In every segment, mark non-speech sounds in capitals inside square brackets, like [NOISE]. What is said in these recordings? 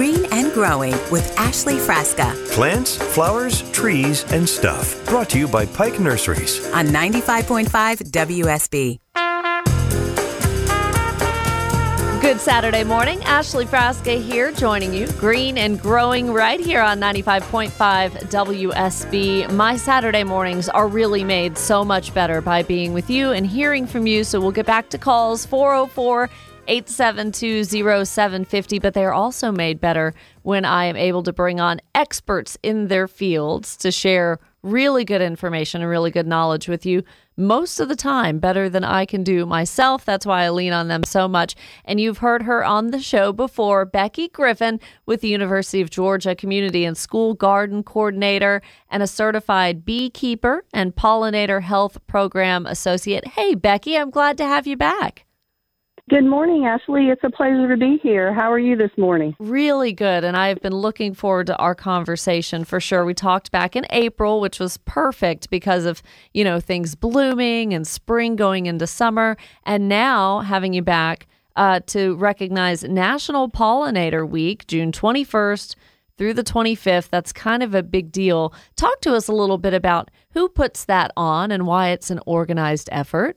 It's Green and Growing with Ashley Frasca Plants, flowers, trees, and stuff. Brought to you by Pike Nurseries. on 95.5 WSB. Good Saturday morning. Ashley Frasca here joining you. Green and growing right here on 95.5 WSB. My Saturday mornings are really made so much better by being with you and hearing from you. So we'll get back to calls 404 872 0750. But they are also made better when I am able to bring on experts in their fields to share really good information and really good knowledge with you most of the time better than I can do myself. That's why I lean on them so much. And you've heard her on the show before, Becky Griffin with the University of Georgia Community and School Garden Coordinator and a certified beekeeper and pollinator health program associate. Hey, Becky, I'm glad to have you back. Good morning, Ashley. It's a pleasure to be here. How are you this morning? Really good. And I've been looking forward to our conversation for sure. We talked back in April, which was perfect because of, you know, things blooming and spring going into summer. And now having you back uh, to recognize National Pollinator Week, June 21st through the 25th. That's kind of a big deal. Talk to us a little bit about who puts that on and why it's an organized effort.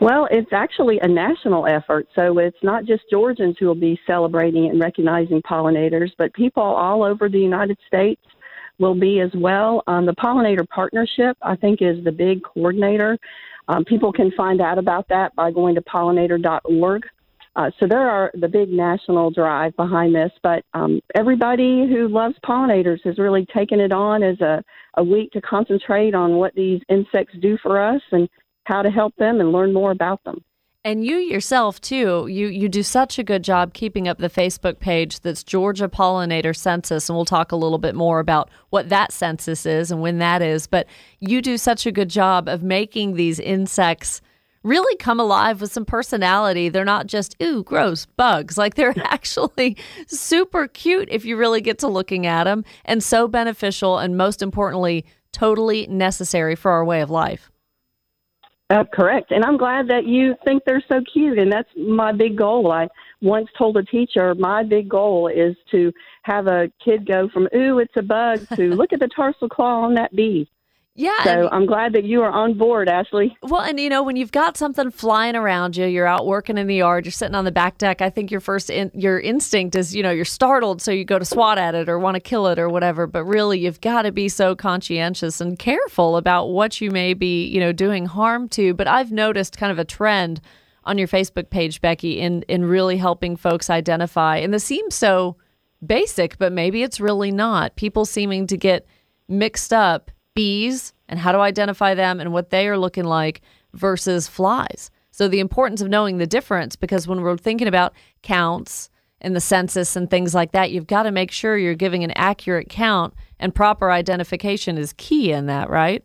Well, it's actually a national effort. So it's not just Georgians who will be celebrating and recognizing pollinators, but people all over the United States will be as well. Um, the Pollinator Partnership, I think, is the big coordinator. Um, people can find out about that by going to pollinator.org. Uh, so there are the big national drive behind this, but um, everybody who loves pollinators has really taken it on as a, a week to concentrate on what these insects do for us and how to help them and learn more about them. And you yourself too, you you do such a good job keeping up the Facebook page that's Georgia Pollinator Census and we'll talk a little bit more about what that census is and when that is, but you do such a good job of making these insects really come alive with some personality. They're not just ooh gross bugs. Like they're [LAUGHS] actually super cute if you really get to looking at them and so beneficial and most importantly totally necessary for our way of life. Uh, correct. And I'm glad that you think they're so cute. And that's my big goal. I once told a teacher, my big goal is to have a kid go from, ooh, it's a bug, to [LAUGHS] look at the tarsal claw on that bee. Yeah. So and- I'm glad that you are on board, Ashley. Well, and you know, when you've got something flying around you, you're out working in the yard, you're sitting on the back deck. I think your first in, your instinct is, you know, you're startled, so you go to swat at it or want to kill it or whatever. But really, you've got to be so conscientious and careful about what you may be, you know, doing harm to. But I've noticed kind of a trend on your Facebook page, Becky, in in really helping folks identify. And this seems so basic, but maybe it's really not. People seeming to get mixed up bees and how to identify them and what they are looking like versus flies. So the importance of knowing the difference because when we're thinking about counts and the census and things like that, you've got to make sure you're giving an accurate count and proper identification is key in that, right?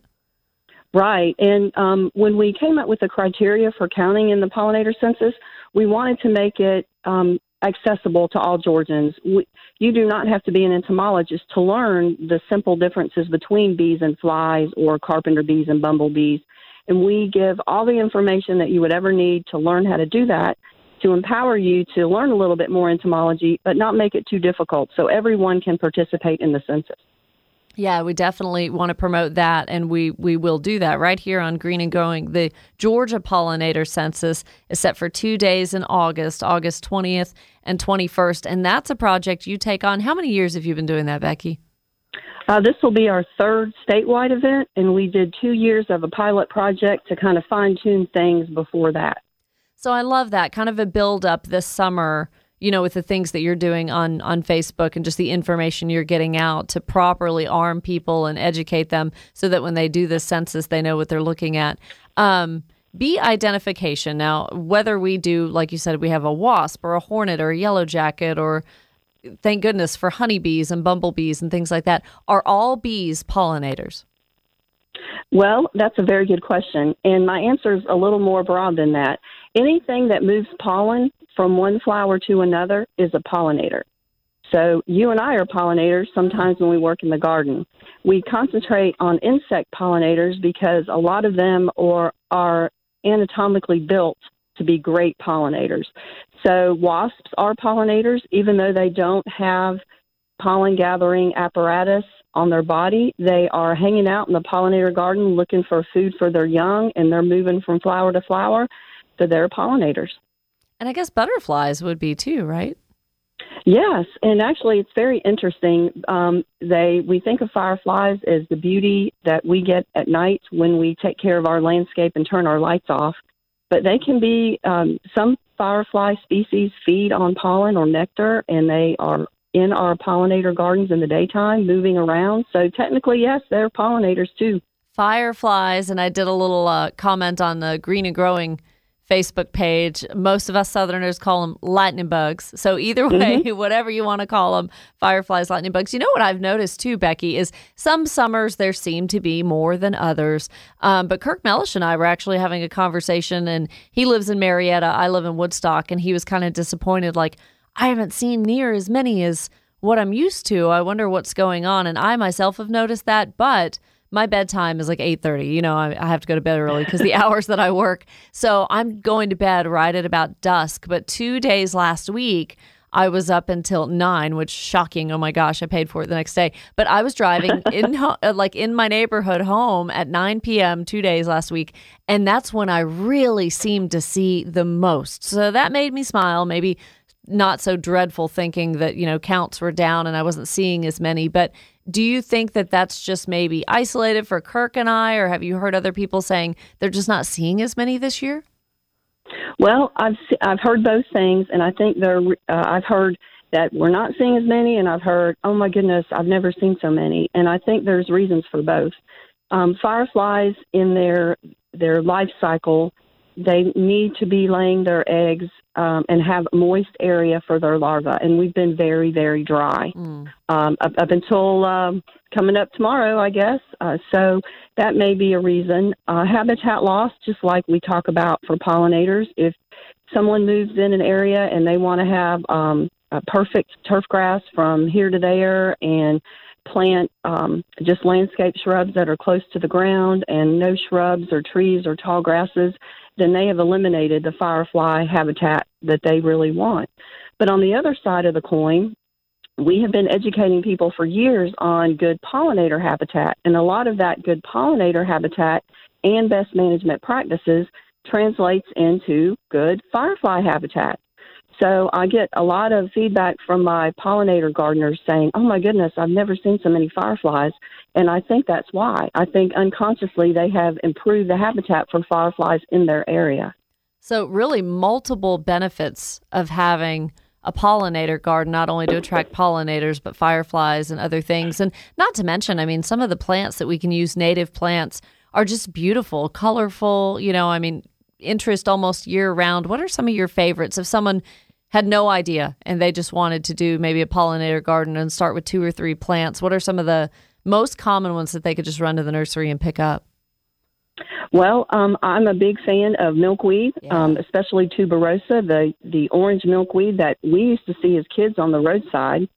Right. And um, when we came up with the criteria for counting in the pollinator census, we wanted to make it um, accessible to all Georgians. We, you do not have to be an entomologist to learn the simple differences between bees and flies or carpenter bees and bumblebees. And we give all the information that you would ever need to learn how to do that to empower you to learn a little bit more entomology, but not make it too difficult so everyone can participate in the census. Yeah, we definitely want to promote that, and we we will do that right here on Green and Growing. The Georgia Pollinator Census is set for two days in August, August 20th and 21st, and that's a project you take on. How many years have you been doing that, Becky? Uh, this will be our third statewide event, and we did two years of a pilot project to kind of fine tune things before that. So I love that kind of a build up this summer you know, with the things that you're doing on on Facebook and just the information you're getting out to properly arm people and educate them so that when they do the census, they know what they're looking at. Um, bee identification. Now, whether we do, like you said, we have a wasp or a hornet or a yellow jacket or thank goodness for honeybees and bumblebees and things like that, are all bees pollinators? Well, that's a very good question. And my answer is a little more broad than that. Anything that moves pollen from one flower to another is a pollinator. So you and I are pollinators sometimes when we work in the garden. We concentrate on insect pollinators because a lot of them are, are anatomically built to be great pollinators. So wasps are pollinators, even though they don't have pollen gathering apparatus on their body. They are hanging out in the pollinator garden looking for food for their young, and they're moving from flower to flower. So they're pollinators. And I guess butterflies would be too, right? Yes, and actually, it's very interesting. Um, they we think of fireflies as the beauty that we get at night when we take care of our landscape and turn our lights off, but they can be um, some firefly species feed on pollen or nectar, and they are in our pollinator gardens in the daytime, moving around. So technically, yes, they're pollinators too. Fireflies, and I did a little uh, comment on the Green and Growing Facebook page. Most of us Southerners call them lightning bugs. So either way, mm-hmm. [LAUGHS] whatever you want to call them, fireflies, lightning bugs. You know what I've noticed too, Becky, is some summers there seem to be more than others. Um, but Kirk Mellish and I were actually having a conversation, and he lives in Marietta. I live in Woodstock, and he was kind of disappointed, like I haven't seen near as many as what I'm used to. I wonder what's going on. And I myself have noticed that, but my bedtime is like 8.30 you know I, I, have to go to bed early because the [LAUGHS] hours that i work. So i'm going to bed right at about dusk. But two days last week i was up until 9 which shocking. Oh my gosh i paid for it the next day. But i was driving [LAUGHS] in uh, like in my neighborhood home at 9 p.m two days last week and that's when i really seemed to see the most. So that made me smile. Maybe not so dreadful thinking that, you know, counts were down and I wasn't seeing as many. But do you think that that's just maybe isolated for Kirk and I, or have you heard other people saying they're just not seeing as many this year? Well, I've I've heard both things, and I think they're. Uh, I've heard that we're not seeing as many, and I've heard, oh my goodness, I've never seen so many, and I think there's reasons for both. Um, fireflies in their their life cycle they need to be laying their eggs um, and have moist area for their larvae. And we've been very, very dry mm. um, up, up, until um, coming up tomorrow, I guess. Uh, so that may be a reason. Uh, habitat loss, just like we talk about for pollinators, if someone moves in an area and they want to have um, a perfect turf grass from here to there and plant um, just landscape shrubs that are close to the ground and no shrubs or trees or tall grasses, then they have eliminated the firefly habitat that they really want. But on the other side of the coin, we have been educating people for years on good pollinator habitat, and a lot of that good pollinator habitat and best management practices translates into good firefly habitat. So I get a lot of feedback from my pollinator gardeners saying, "Oh my goodness, I've never seen so many fireflies." And I think that's why. I think unconsciously they have improved the habitat for fireflies in their area. So really multiple benefits of having a pollinator garden not only to attract pollinators but fireflies and other things and not to mention I mean some of the plants that we can use native plants are just beautiful, colorful, you know, I mean interest almost year round. What are some of your favorites if someone had no idea and they just wanted to do maybe a pollinator garden and start with two or three plants? What are some of the most common ones that they could just run to the nursery and pick up? Well, um, I'm a big fan of milkweed, yeah. um, especially tuberosa, the the orange milkweed that we used to see as kids on the roadside.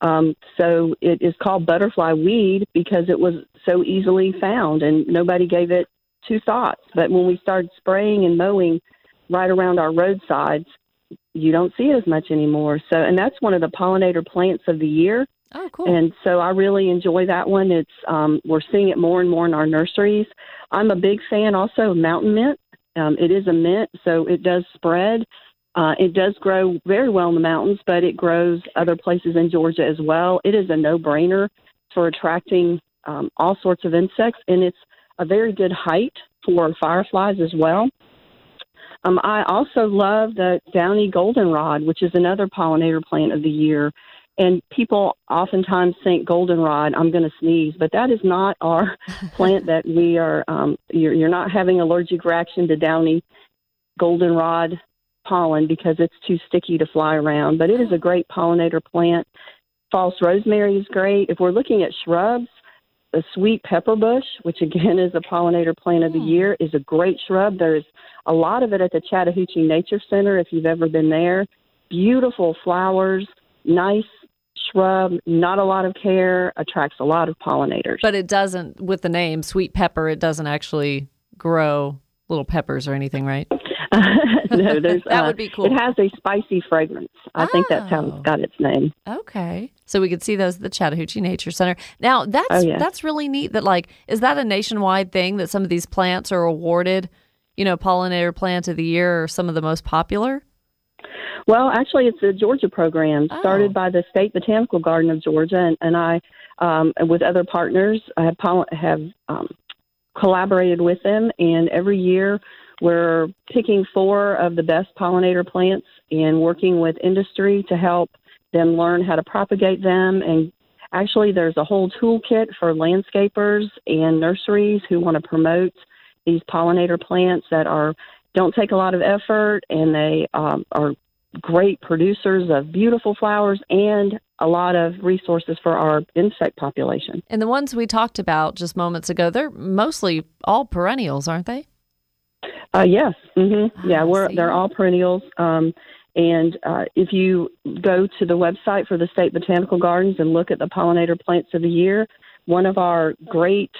Um, so it is called butterfly weed because it was so easily found and nobody gave it two thoughts. But when we started spraying and mowing right around our roadsides, you don't see it as much anymore. So, and that's one of the pollinator plants of the year. Oh, cool. And so I really enjoy that one. It's um, we're seeing it more and more in our nurseries. I'm a big fan also of mountain mint. Um, it is a mint, so it does spread. Uh, it does grow very well in the mountains, but it grows other places in Georgia as well. It is a no-brainer for attracting um, all sorts of insects, and it's a very good height for fireflies as well. Um, I also love the downy goldenrod, which is another pollinator plant of the year. And people oftentimes think goldenrod, I'm going to sneeze, but that is not our [LAUGHS] plant that we are, um, you're, you're not having allergic reaction to downy goldenrod pollen because it's too sticky to fly around. But it is a great pollinator plant. False rosemary is great. If we're looking at shrubs, the sweet pepper bush, which again is a pollinator plant of the hmm. year, is a great shrub. There's a lot of it at the Chattahoochee Nature Center if you've ever been there. Beautiful flowers, nice shrub, not a lot of care, attracts a lot of pollinators. But it doesn't, with the name sweet pepper, it doesn't actually grow little peppers or anything, right? [LAUGHS] [LAUGHS] no, there's that uh, would be cool. It has a spicy fragrance. I think that's how Oh. it's got its name. Okay. So we could see those at the Chattahoochee Nature Center. Now that's Oh, yeah. that's really neat that like is that a nationwide thing that some of these plants are awarded, you know, pollinator plant of the year or some of the most popular? Well, actually, it's a Georgia program Oh. started by the State Botanical Garden of Georgia, and, and I, um, with other partners, I have, have um, collaborated with them. And every year, we're picking four of the best pollinator plants and working with industry to help them learn how to propagate them. And actually, there's a whole toolkit for landscapers and nurseries who want to promote these pollinator plants that are don't take a lot of effort and they um, are great producers of beautiful flowers and a lot of resources for our insect population. And the ones we talked about just moments ago, they're mostly all perennials, aren't they? Uh, yes, hmm yeah, Ah, we're they're all perennials. Um, and uh, if you go to the website for the state botanical gardens and look at the pollinator plants of the year, one of our great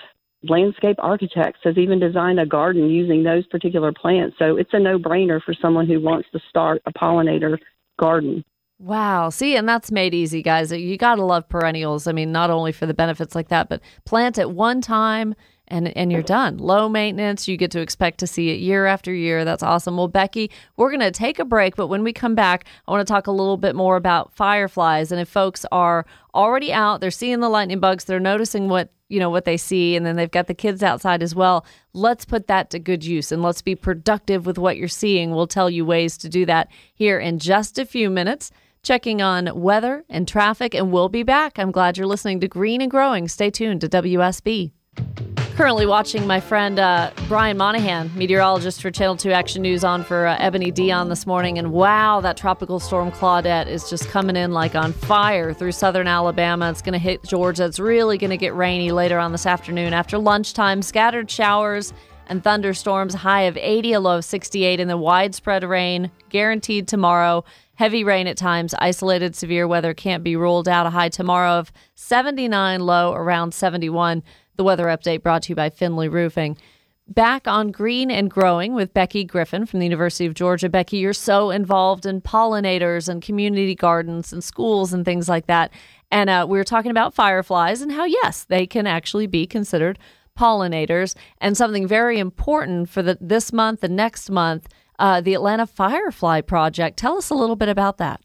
landscape architects has even designed a garden using those particular plants. So it's a no-brainer for someone who wants to start a pollinator garden. Wow. See, and that's made easy, guys. You got to love perennials. I mean, not only for the benefits like that, but plant at one time and and you're done. Low maintenance. You get to expect to see it year after year. That's awesome. Well, Becky, we're going to take a break, but when we come back, I want to talk a little bit more about fireflies and if folks are already out, they're seeing the lightning bugs, they're noticing what you know what they see and then they've got the kids outside as well let's put that to good use and let's be productive with what you're seeing we'll tell you ways to do that here in just a few minutes checking on weather and traffic and we'll be back i'm glad you're listening to green and growing stay tuned to wsb Currently watching my friend uh, Brian Monahan, meteorologist for Channel 2 Action News, on for uh, Eboni Deon this morning. And wow, that tropical storm Claudette is just coming in like on fire through southern Alabama. It's going to hit Georgia. It's really going to get rainy later on this afternoon. After lunchtime, scattered showers and thunderstorms, high of 80, a low of 68, and then widespread rain guaranteed tomorrow. Heavy rain at times, isolated severe weather can't be ruled out. A high tomorrow of 79, low around 71. The weather update brought to you by Finley Roofing. Back on Green and Growing with Becky Griffin from the University of Georgia. Becky, you're so involved in pollinators and community gardens and schools and things like that. And uh, we were talking about fireflies and how, yes, they can actually be considered pollinators. And something very important for the, this month, and next month, uh, the Atlanta Firefly Project. Tell us a little bit about that.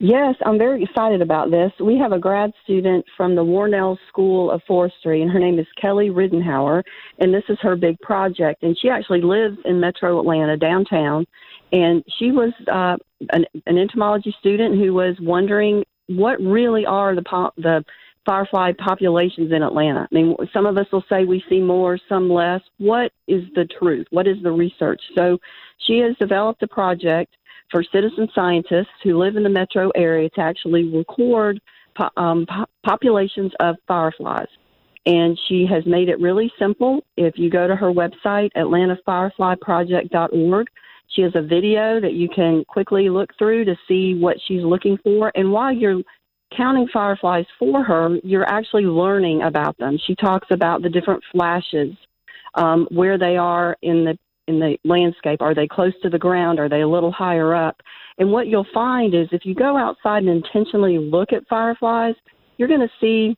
Yes, I'm very excited about this. We have a grad student from the Warnell School of Forestry, and her name is Kelly Riddenhauer, and this is her big project. And she actually lives in Metro Atlanta, downtown, and she was uh, an, an entomology student who was wondering what really are the po- the firefly populations in Atlanta. I mean, some of us will say we see more, some less. What is the truth? What is the research? So she has developed a project for citizen scientists who live in the metro area to actually record po- um, po- populations of fireflies. And she has made it really simple. If you go to her website, atlantafireflyproject.org, she has a video that you can quickly look through to see what she's looking for. And while you're counting fireflies for her, you're actually learning about them. She talks about the different flashes, um, where they are in the in the landscape. Are they close to the ground? Are they a little higher up? And what you'll find is if you go outside and intentionally look at fireflies, you're going to see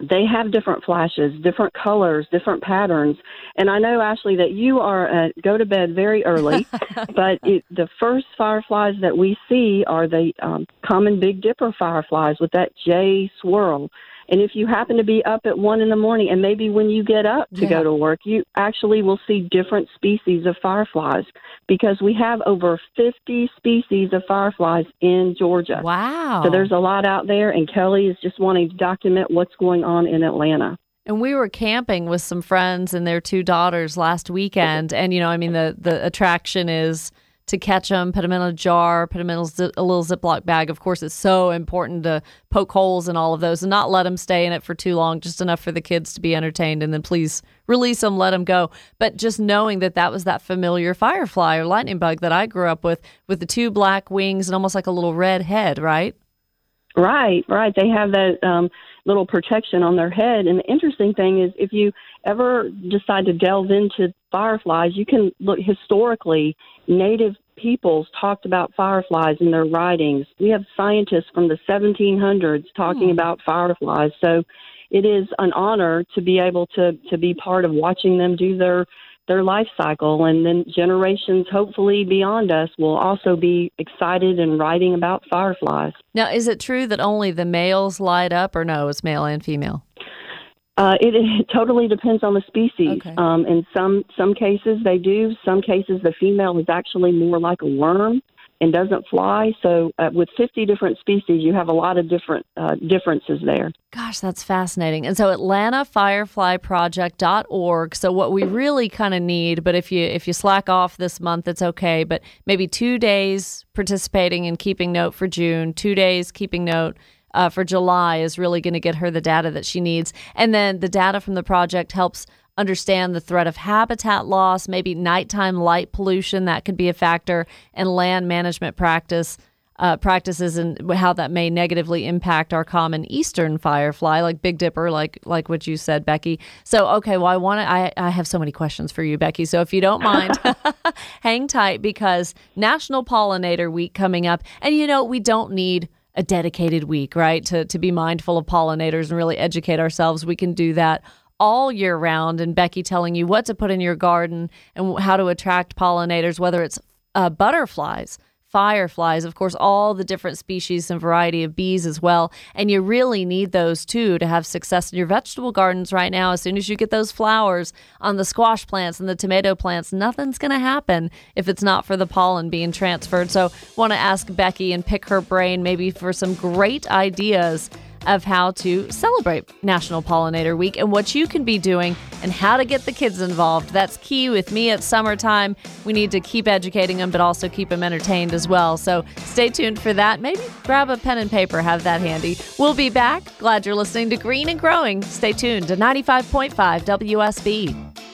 they have different flashes, different colors, different patterns. And I know, Ashley, that you are uh, go to bed very early, [LAUGHS] but it, the first fireflies that we see are the um, common Big Dipper fireflies with that J swirl. And if you happen to be up at one in the morning, and maybe when you get up to Yeah. go to work, you actually will see different species of fireflies because we have over 50 species of fireflies in Georgia. Wow. So there's a lot out there, and Kelly is just wanting to document what's going on in Atlanta. And we were camping with some friends and their two daughters last weekend. And, you know, I mean, the, the attraction is to catch them, put them in a jar, put them in a, a little Ziploc bag. Of course, it's so important to poke holes in all of those and not let them stay in it for too long, just enough for the kids to be entertained. And then please release them, let them go. But just knowing that that was that familiar firefly or lightning bug that I grew up with, with the two black wings and almost like a little red head, right? Right, right. They have that um, little protection on their head. And the interesting thing is, if you ever decide to delve into fireflies, you can look historically. Native peoples talked about fireflies in their writings. We have scientists from the 1700s talking Hmm. about fireflies. So it is an honor to be able to to be part of watching them do their their life cycle and then generations hopefully beyond us will also be excited and writing about fireflies. Now, is it true that only the males light up, or no, it's male and female? Uh, it, [LAUGHS] it totally depends on the species. Okay. Um, in some some cases they do. Some cases the female is actually more like a worm and doesn't fly. So uh, with 50 different species, you have a lot of different uh, differences there. Gosh, that's fascinating. And so atlantafireflyproject.org. So what we really kind of need, but if you if you slack off this month it's okay, but maybe 2 days participating and keeping note for June, 2 days keeping note uh, for July is really going to get her the data that she needs. And then the data from the project helps understand the threat of habitat loss, maybe nighttime light pollution that could be a factor, and land management practice uh, practices and how that may negatively impact our common eastern firefly, like Big Dipper, like like what you said, Becky. So, okay, well, I want to. I, I have so many questions for you, Becky. So, if you don't mind, [LAUGHS] [LAUGHS] hang tight because National Pollinator Week coming up, and you know we don't need a dedicated week, right? To to be mindful of pollinators and really educate ourselves. We can do that all year round. And Becky telling you what to put in your garden and how to attract pollinators, whether it's uh, butterflies fireflies, of course, all the different species and variety of bees as well. And you really need those too to have success in your vegetable gardens right now. As soon as you get those flowers on the squash plants and the tomato plants, nothing's going to happen if it's not for the pollen being transferred. So, want to ask Becky and pick her brain maybe for some great ideas of how to celebrate National Pollinator Week and what you can be doing and how to get the kids involved. That's key with me at summertime. We need to keep educating them, but also keep them entertained as well. So stay tuned for that. Maybe grab a pen and paper, have that handy. We'll be back. Glad you're listening to Green and Growing. Stay tuned to 95.5 WSB.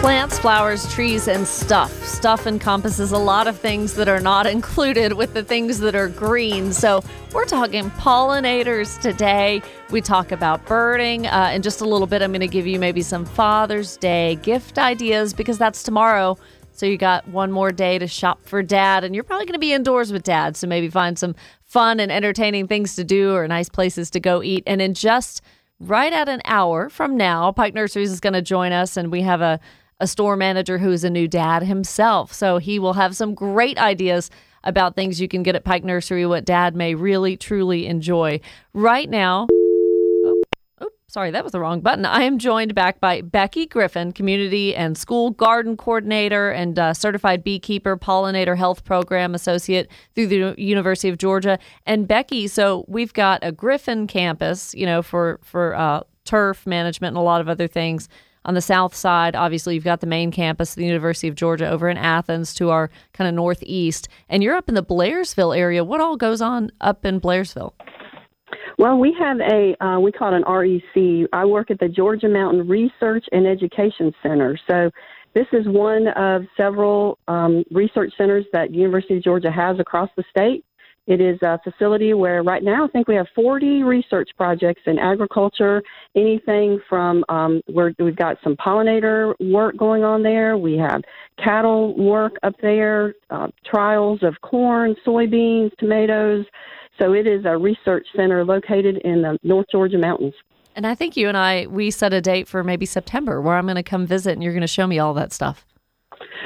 Plants, flowers, trees, and stuff. Stuff encompasses a lot of things that are not [LAUGHS] included with the things that are green. So, we're talking pollinators today. We talk about birding. Uh, in just a little bit, I'm going to give you maybe some Father's Day gift ideas because that's tomorrow. So, you got one more day to shop for dad, and you're probably going to be indoors with dad. So, maybe find some fun and entertaining things to do or nice places to go eat. And in just right at an hour from now, Pike Nurseries is going to join us, and we have a a store manager who's a new dad himself. So he will have some great ideas about things you can get at Pike Nursery, what dad may really, truly enjoy. Right now, oh, sorry, that was the wrong button. I am joined back by Becky Griffin, Community and School Garden Coordinator and uh, Certified Beekeeper, Pollinator Health Program Associate through the University of Georgia. And Becky, so we've got a Griffin campus, you know, for, for uh, turf management and a lot of other things on the south side, obviously, you've got the main campus, the University of Georgia, over in Athens to our kind of northeast. And you're up in the Blairsville area. What all goes on up in Blairsville? Well, we have a uh, we call it an REC. I work at the Georgia Mountain Research and Education Center. So this is one of several um, research centers that University of Georgia has across the state. It is a facility where right now I think we have 40 research projects in agriculture, anything from um, where we've got some pollinator work going on there. We have cattle work up there, uh, trials of corn, soybeans, tomatoes. So it is a research center located in the North Georgia mountains. And I think you and I, we set a date for maybe September where I'm going to come visit and you're going to show me all that stuff.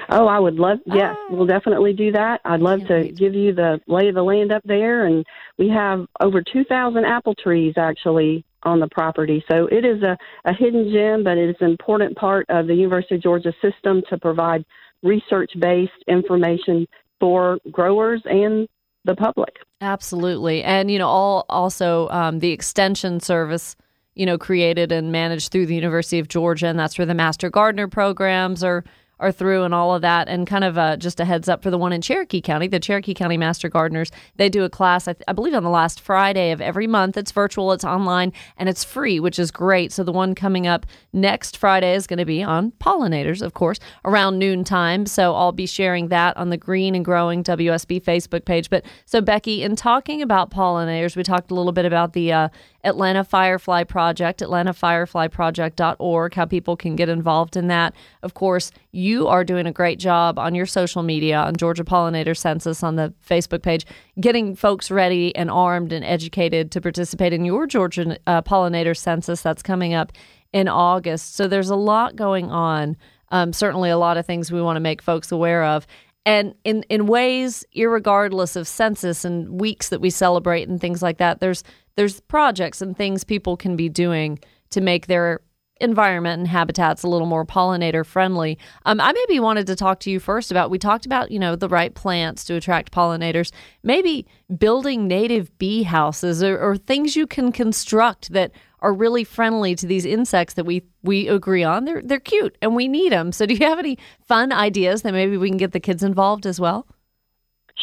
Oh, I would love. Yes, we'll definitely do that. I'd love to give you the lay of the land up there, and we have over two thousand apple trees actually on the property. So it is a, a hidden gem, but it is an important part of the University of Georgia system to provide research-based information for growers and the public. Absolutely. And, you know, all also um, the extension service, you know, created and managed through the University of Georgia. And that's where the Master Gardener programs are, are through and all of that. And kind of uh, just a heads up for the one in Cherokee County, the Cherokee County Master Gardeners, they do a class, I, th- I believe, on the last Friday of every month. It's virtual, it's online, and it's free, which is great. So the one coming up next Friday is going to be on pollinators, of course, around noontime. So I'll be sharing that on the Green and Growing WSB Facebook page. But so, Becky, in talking about pollinators, we talked a little bit about the uh, Atlanta Firefly Project, atlantafireflyproject.org, how people can get involved in that. Of course, you are doing a great job on your social media, on Georgia Pollinator Census, on the Facebook page, getting folks ready and armed and educated to participate in your Georgia uh, Pollinator Census that's coming up in August. So there's a lot going on. Um, certainly, a lot of things we want to make folks aware of. And in, in ways, irregardless of census and weeks that we celebrate and things like that, there's there's projects and things people can be doing to make their environment and habitats a little more pollinator friendly. Um, I maybe wanted to talk to you first about we talked about you know the right plants to attract pollinators. Maybe building native bee houses or, or things you can construct that are really friendly to these insects that we we agree on. They're they're cute and we need them. So do you have any fun ideas that maybe we can get the kids involved as well?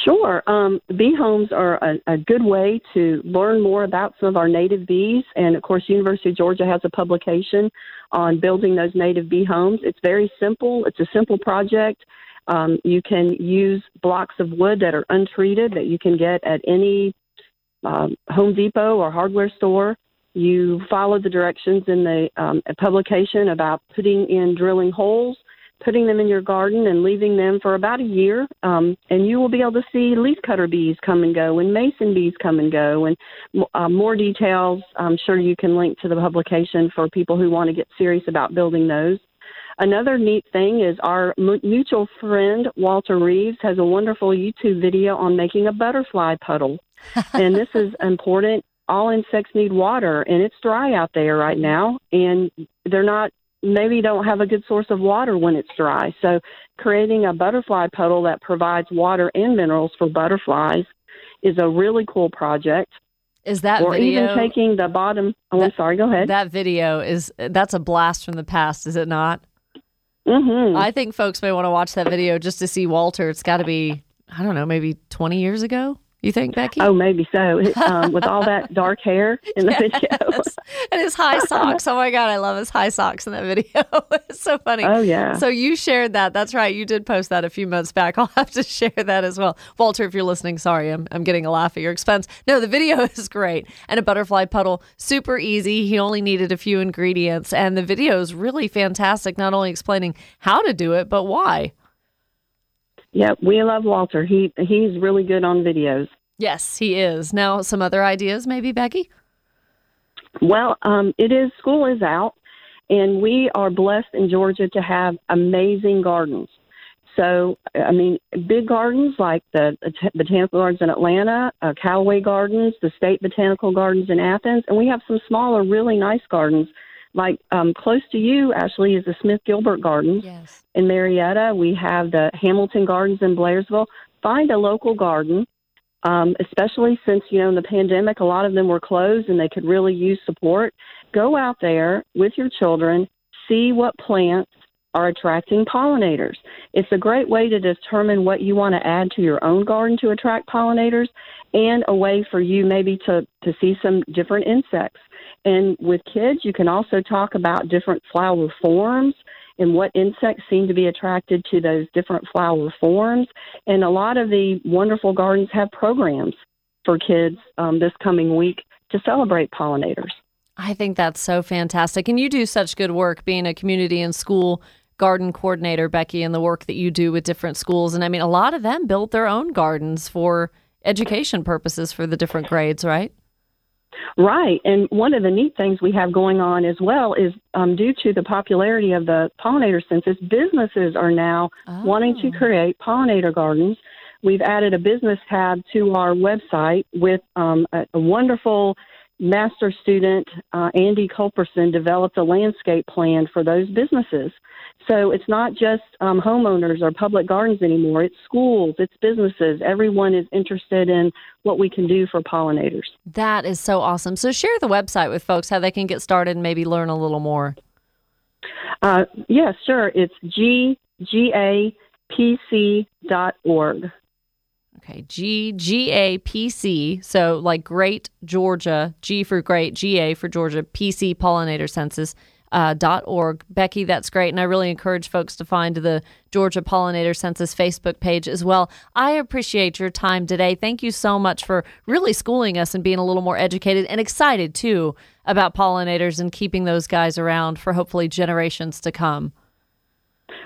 Sure. Um, bee homes are a, a good way to learn more about some of our native bees. And of course, University of Georgia has a publication on building those native bee homes. It's very simple. It's a simple project. Um, you can use blocks of wood that are untreated that you can get at any um, Home Depot or hardware store. You follow the directions in the um, publication about putting in drilling holes putting them in your garden and leaving them for about a year, um, and you will be able to see leafcutter bees come and go and mason bees come and go. And uh, more details, I'm sure you can link to the publication for people who want to get serious about building those. Another neat thing is our mutual friend Walter Reeves has a wonderful YouTube video on making a butterfly puddle. [LAUGHS] and this is important. All insects need water, and it's dry out there right now, and they're not maybe don't have a good source of water when it's dry. So creating a butterfly puddle that provides water and minerals for butterflies is a really cool project. Is that or video? even taking the bottom. Oh, I'm sorry. Go ahead. That video is that's a blast from the past, is it not? hmm I think folks may want to watch that video just to see Walter. It's got to be I don't know, maybe 20 years ago. You think, Becky? Oh, maybe so. [LAUGHS] Um, with all that dark hair in the video. Yes. and his high socks. Oh my god, I love his high socks in that video. [LAUGHS] it's so funny. Oh, yeah. So you shared that. That's right. You did post that a few months back. [LAUGHS] I'll have to share that as well. Walter, if you're listening, sorry, I'm I'm getting a laugh at your expense. No, the video is great. And a butterfly puddle, super easy. He only needed a few ingredients, and the video is really fantastic. Not only explaining how to do it, but why. Yeah, we love Walter. He he's really good on videos. Yes, he is. Now, some other ideas, maybe, Becky? Well, um, it is school is out, and we are blessed in Georgia to have amazing gardens. So, I mean, big gardens like the Botanical Gardens in Atlanta, uh, Callaway Gardens, the State Botanical Gardens in Athens, and we have some smaller, really nice gardens. Like um, close to you, Ashley, is the Smith Gilbert Gardens Yes. in Marietta. We have the Hamilton Gardens in Blairsville. Find a local garden, um, especially since, you know, in the pandemic, a lot of them were closed and they could really use support. Go out there with your children, see what plants are attracting pollinators. It's a great way to determine what you want to add to your own garden to attract pollinators and a way for you maybe to, to see some different insects. And with kids, you can also talk about different flower forms and what insects seem to be attracted to those different flower forms. And a lot of the wonderful gardens have programs for kids um, this coming week to celebrate pollinators. I think that's so fantastic. And you do such good work being a community and school garden coordinator, Becky, and the work that you do with different schools. And I mean, a lot of them built their own gardens for education purposes for the different grades, right? Right. And one of the neat things we have going on as well is um, due to the popularity of the pollinator census, businesses are now wanting to create pollinator gardens. We've added a business tab to our website with um, a, a wonderful master student, uh, Andy Culperson, developed a landscape plan for those businesses. So it's not just um, homeowners or public gardens anymore, it's schools, it's businesses. Everyone is interested in what we can do for pollinators. That is so awesome. So share the website with folks how they can get started and maybe learn a little more. Uh, yeah, sure. It's G gapc.org. Okay, G G A P C. So like Great Georgia, G for Great, G A for Georgia, PC Pollinator Census. Uh, dot org. Becky, that's great. And I really encourage folks to find the Georgia Pollinator Census Facebook page as well. I appreciate your time today. Thank you so much for really schooling us and being a little more educated and excited too about pollinators and keeping those guys around for hopefully generations to come.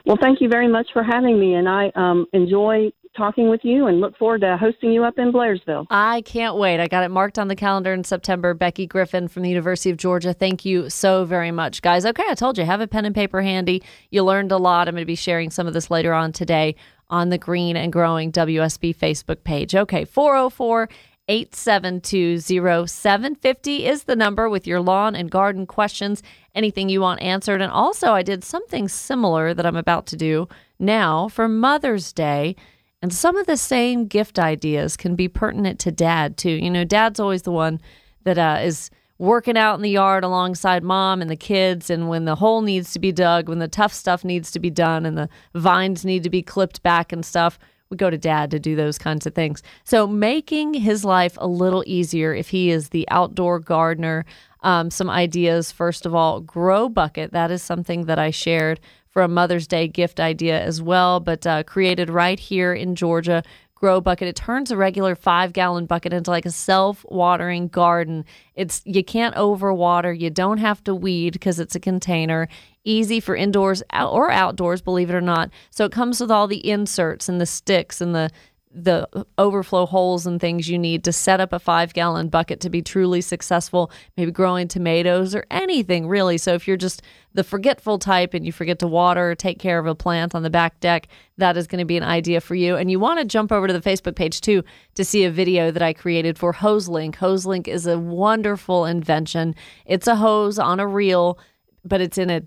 Well, thank you very much for having me, and I um, enjoy talking with you and look forward to hosting you up in Blairsville. I can't wait. I got it marked on the calendar in September. Becky Griffin from the University of Georgia. Thank you so very much, guys. Okay, I told you, have a pen and paper handy. You learned a lot. I'm going to be sharing some of this later on today on the Green and Growing WSB Facebook page. Okay, 404 872 0750 is the number with your lawn and garden questions, anything you want answered. And also, I did something similar that I'm about to do now for Mother's Day. And some of the same gift ideas can be pertinent to dad, too. You know, dad's always the one that uh, is working out in the yard alongside mom and the kids. And when the hole needs to be dug, when the tough stuff needs to be done, and the vines need to be clipped back and stuff, we go to dad to do those kinds of things. So, making his life a little easier if he is the outdoor gardener. Um, some ideas. First of all, grow bucket. That is something that I shared for a Mother's Day gift idea as well, but uh, created right here in Georgia. Grow bucket. It turns a regular five gallon bucket into like a self watering garden. It's you can't overwater. You don't have to weed because it's a container. Easy for indoors or outdoors, believe it or not. So it comes with all the inserts and the sticks and the the overflow holes and things you need to set up a five gallon bucket to be truly successful, maybe growing tomatoes or anything really. So, if you're just the forgetful type and you forget to water or take care of a plant on the back deck, that is going to be an idea for you. And you want to jump over to the Facebook page too to see a video that I created for HoseLink. HoseLink is a wonderful invention. It's a hose on a reel, but it's in a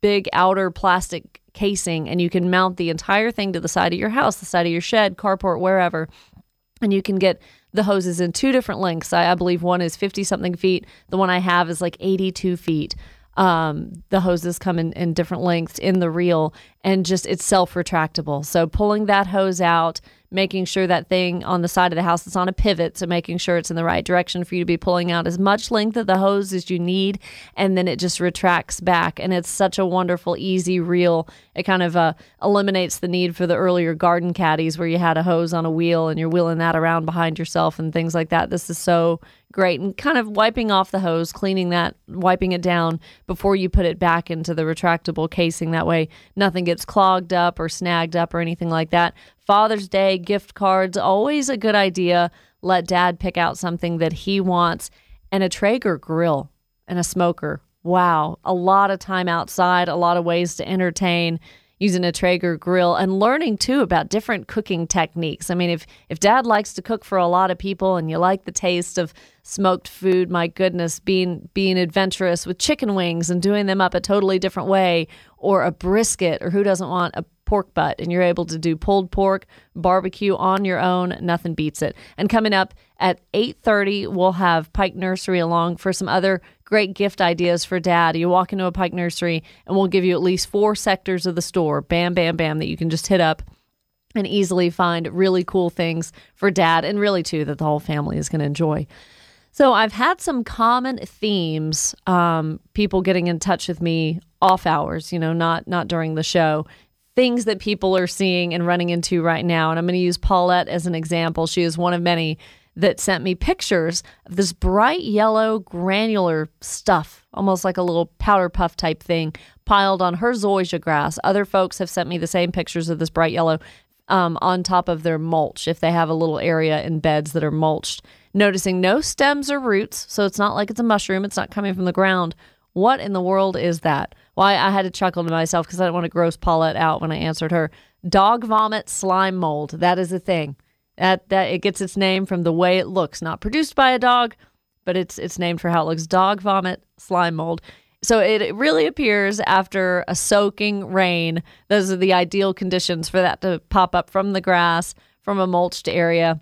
big outer plastic casing and you can mount the entire thing to the side of your house, the side of your shed, carport, wherever. And you can get the hoses in two different lengths. I, I believe one is 50 something feet. The one I have is like 82 feet. Um, the hoses come in, in different lengths in the reel and just it's self retractable. So pulling that hose out, making sure that thing on the side of the house is on a pivot, so making sure it's in the right direction for you to be pulling out as much length of the hose as you need, and then it just retracts back. And it's such a wonderful, easy reel. It kind of uh, eliminates the need for the earlier garden caddies where you had a hose on a wheel and you're wheeling that around behind yourself and things like that. This is so great and kind of wiping off the hose, cleaning that, wiping it down before you put it back into the retractable casing. That way, nothing gets clogged up or snagged up or anything like that. Father's Day gift cards, always a good idea. Let dad pick out something that he wants and a Traeger grill and a smoker. Wow, a lot of time outside, a lot of ways to entertain using a Traeger grill and learning too about different cooking techniques. I mean, if if dad likes to cook for a lot of people and you like the taste of smoked food, my goodness, being being adventurous with chicken wings and doing them up a totally different way or a brisket or who doesn't want a pork butt and you're able to do pulled pork barbecue on your own nothing beats it and coming up at 8.30 we'll have pike nursery along for some other great gift ideas for dad you walk into a pike nursery and we'll give you at least four sectors of the store bam bam bam that you can just hit up and easily find really cool things for dad and really too that the whole family is going to enjoy so I've had some common themes, um, people getting in touch with me off hours, you know, not not during the show. Things that people are seeing and running into right now. And I'm going to use Paulette as an example. She is one of many that sent me pictures of this bright yellow granular stuff, almost like a little powder puff type thing, piled on her zoysia grass. Other folks have sent me the same pictures of this bright yellow um, on top of their mulch if they have a little area in beds that are mulched. Noticing no stems or roots, so it's not like it's a mushroom, it's not coming from the ground. What in the world is that? Why I had to chuckle to myself because I didn't want to gross Paulette out when I answered her. Dog vomit slime mold. That is a thing. That that it gets its name from the way it looks. Not produced by a dog, but it's it's named for how it looks. Dog vomit slime mold. So it it really appears after a soaking rain. Those are the ideal conditions for that to pop up from the grass from a mulched area.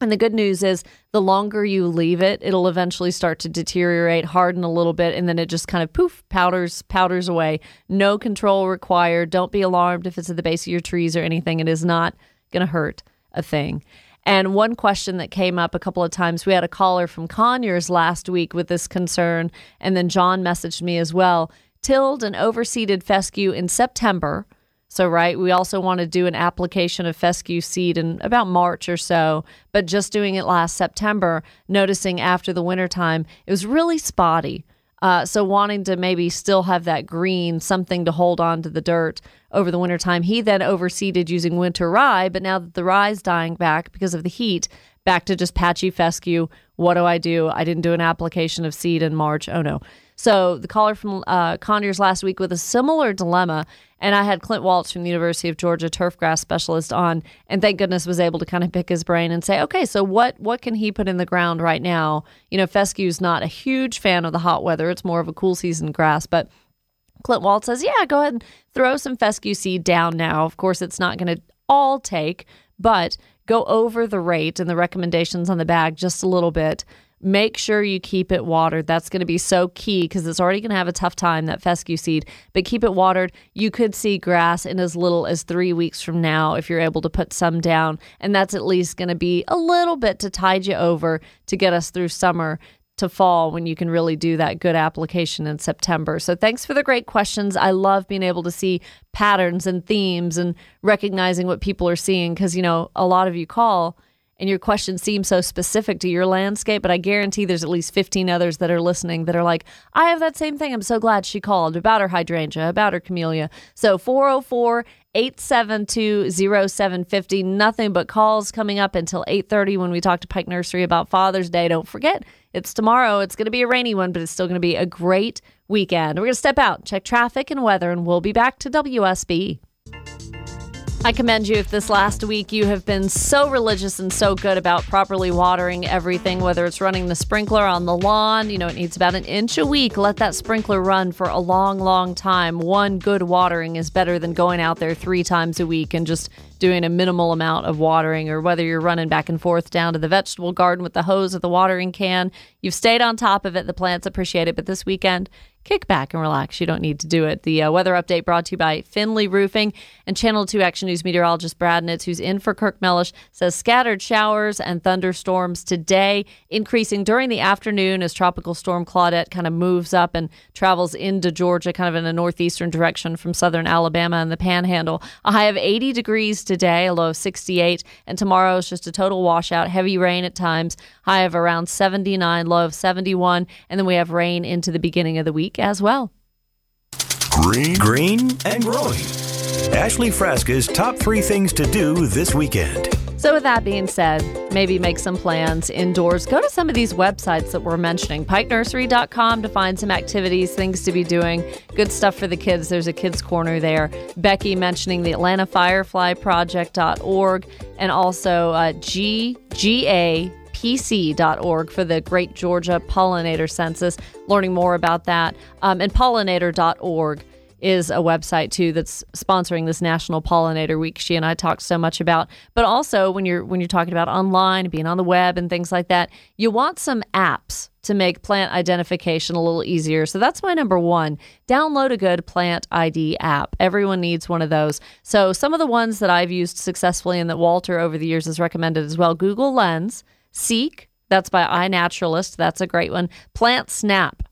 And the good news is the longer you leave it, it'll eventually start to deteriorate, harden a little bit, and then it just kind of poof, powders, powders away. No control required. Don't be alarmed if it's at the base of your trees or anything. It is not going to hurt a thing. And one question that came up a couple of times, we had a caller from Conyers last week with this concern, and then John messaged me as well. Tilled and overseeded fescue in September. So, right, we also want to do an application of fescue seed in about March or so, but just doing it last September, noticing after the wintertime, it was really spotty. Uh, so, wanting to maybe still have that green, something to hold on to the dirt over the wintertime. He then overseeded using winter rye, but now that the rye is dying back because of the heat, back to just patchy fescue. What do I do? I didn't do an application of seed in March. Oh no. So the caller from uh, Conyers last week with a similar dilemma, and I had Clint Waltz from the University of Georgia turfgrass specialist on, and thank goodness was able to kind of pick his brain and say, okay, so what what can he put in the ground right now? You know, fescue's not a huge fan of the hot weather; it's more of a cool season grass, but Clint Waltz says, yeah, go ahead and throw some fescue seed down now. Of course, it's not going to all take, but go over the rate and the recommendations on the bag just a little bit. Make sure you keep it watered. That's going to be so key because it's already going to have a tough time, that fescue seed, but keep it watered. You could see grass in as little as three weeks from now if you're able to put some down. And that's at least going to be a little bit to tide you over to get us through summer to fall when you can really do that good application in September. So thanks for the great questions. I love being able to see patterns and themes and recognizing what people are seeing because, you know, a lot of you call and your question seems so specific to your landscape, but I guarantee there's at least 15 others that are listening that are like, I have that same thing. I'm so glad she called about her hydrangea, about her camellia. So 404 872 0750. Nothing but calls coming up until 830 when we talk to Pike Nursery about Father's Day. Don't forget, it's tomorrow. It's going to be a rainy one, but it's still going to be a great weekend. We're going to step out, check traffic and weather, and we'll be back to WSB. I commend you if this last week you have been so religious and so good about properly watering everything, whether it's running the sprinkler on the lawn, you know, it needs about an inch a week. Let that sprinkler run for a long, long time. One good watering is better than going out there three times a week and just doing a minimal amount of watering, or whether you're running back and forth down to the vegetable garden with the hose or the watering can. You've stayed on top of it. The plants appreciate it. But this weekend, kick back and relax. You don't need to do it. The uh, weather update brought to you by Finley Roofing and Channel 2 Action News meteorologist Brad Nitz, who's in for Kirk Mellish, says scattered showers and thunderstorms today, increasing during the afternoon as Tropical Storm Claudette kind of moves up and travels into Georgia, kind of in a northeastern direction from southern Alabama and the panhandle. A high of 80 degrees today, a low of 68, and tomorrow is just a total washout, heavy rain at times, high of around 79, low of 71, and then we have rain into the beginning of the week as well. Green, green, and growing. Ashley Frasca's top three things to do this weekend. So, with that being said, maybe make some plans indoors. Go to some of these websites that we're mentioning pikenursery.com to find some activities, things to be doing, good stuff for the kids. There's a kids' corner there. Becky mentioning the Atlanta Firefly Project.org and also uh, GGA pc.org for the Great Georgia Pollinator Census, learning more about that. Um, and pollinator.org is a website too that's sponsoring this National Pollinator Week. She and I talked so much about. But also when you're when you're talking about online, being on the web and things like that, you want some apps to make plant identification a little easier. So that's my number one. Download a good plant ID app. Everyone needs one of those. So some of the ones that I've used successfully and that Walter over the years has recommended as well Google Lens, Seek, that's by iNaturalist. That's a great one. Plant Snap.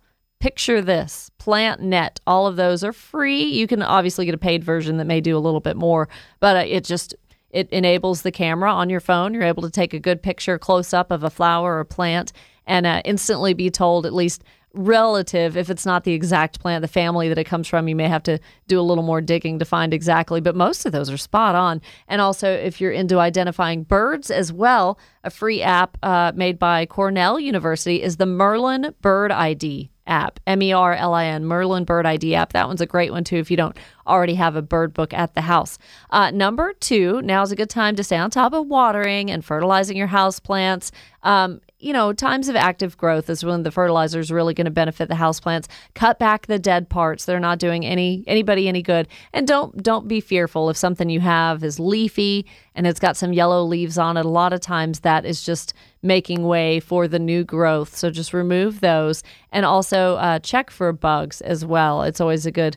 Picture this, Plant Net. All of those are free. You can obviously get a paid version that may do a little bit more, but uh, it just it enables the camera on your phone. You're able to take a good picture close up of a flower or plant and uh, instantly be told at least relative if it's not the exact plant the family that it comes from you may have to do a little more digging to find exactly but most of those are spot on. And also if you're into identifying birds as well a free app uh, made by cornell university is the merlin bird id app m-e-r-l-i-n merlin bird id app. That one's a great one too if you don't already have a bird book at the house. Uh, number two, now is a good time to stay on top of watering and fertilizing your house plants. Um, you know, times of active growth is when the fertilizer is really going to benefit the houseplants. Cut back the dead parts; they're not doing any anybody any good. And don't don't be fearful if something you have is leafy and it's got some yellow leaves on it. A lot of times that is just making way for the new growth. So just remove those, and also uh, check for bugs as well. It's always a good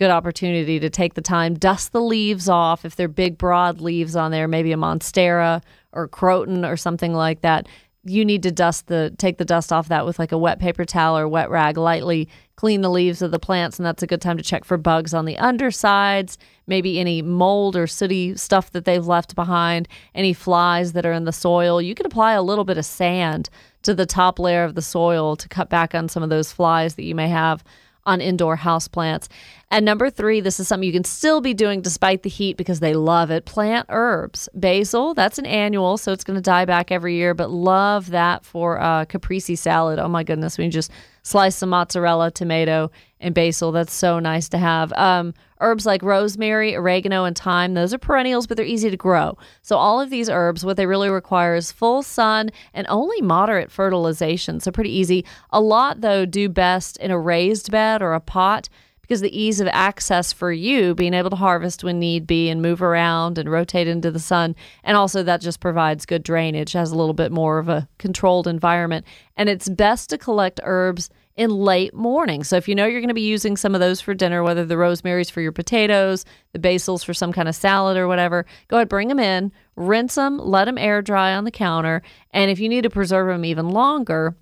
good opportunity to take the time, dust the leaves off if they're big, broad leaves on there, maybe a monstera or croton or something like that. You need to dust the take the dust off that with like a wet paper towel or wet rag, lightly clean the leaves of the plants, and that's a good time to check for bugs on the undersides, maybe any mold or sooty stuff that they've left behind, any flies that are in the soil. You can apply a little bit of sand to the top layer of the soil to cut back on some of those flies that you may have on indoor houseplants. And number three, this is something you can still be doing despite the heat because they love it. Plant herbs. Basil, that's an annual, so it's going to die back every year, but love that for a caprese salad. Oh my goodness, we just slice some mozzarella, tomato, and basil, that's so nice to have. Um, herbs like rosemary, oregano, and thyme, those are perennials, but they're easy to grow. So, all of these herbs, what they really require is full sun and only moderate fertilization. So, pretty easy. A lot, though, do best in a raised bed or a pot because the ease of access for you being able to harvest when need be and move around and rotate into the sun. And also that just provides good drainage has a little bit more of a controlled environment. And it's best to collect herbs in late morning. So if you know you're going to be using some of those for dinner whether the rosemary's for your potatoes the basils for some kind of salad or whatever go ahead bring them in rinse them let them air dry on the counter. And if you need to preserve them even longer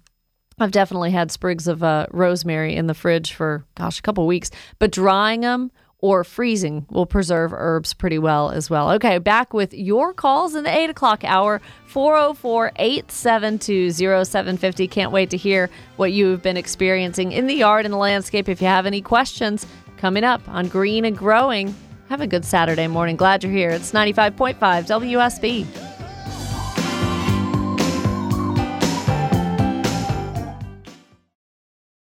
I've definitely had sprigs of uh, rosemary in the fridge for, gosh, a couple weeks, but drying them or freezing will preserve herbs pretty well as well. Okay, back with your calls in the 8 o'clock hour, 404 872 0750. Can't wait to hear what you've been experiencing in the yard and the landscape. If you have any questions coming up on Green and Growing, have a good Saturday morning. Glad you're here. It's 95.5 WSB.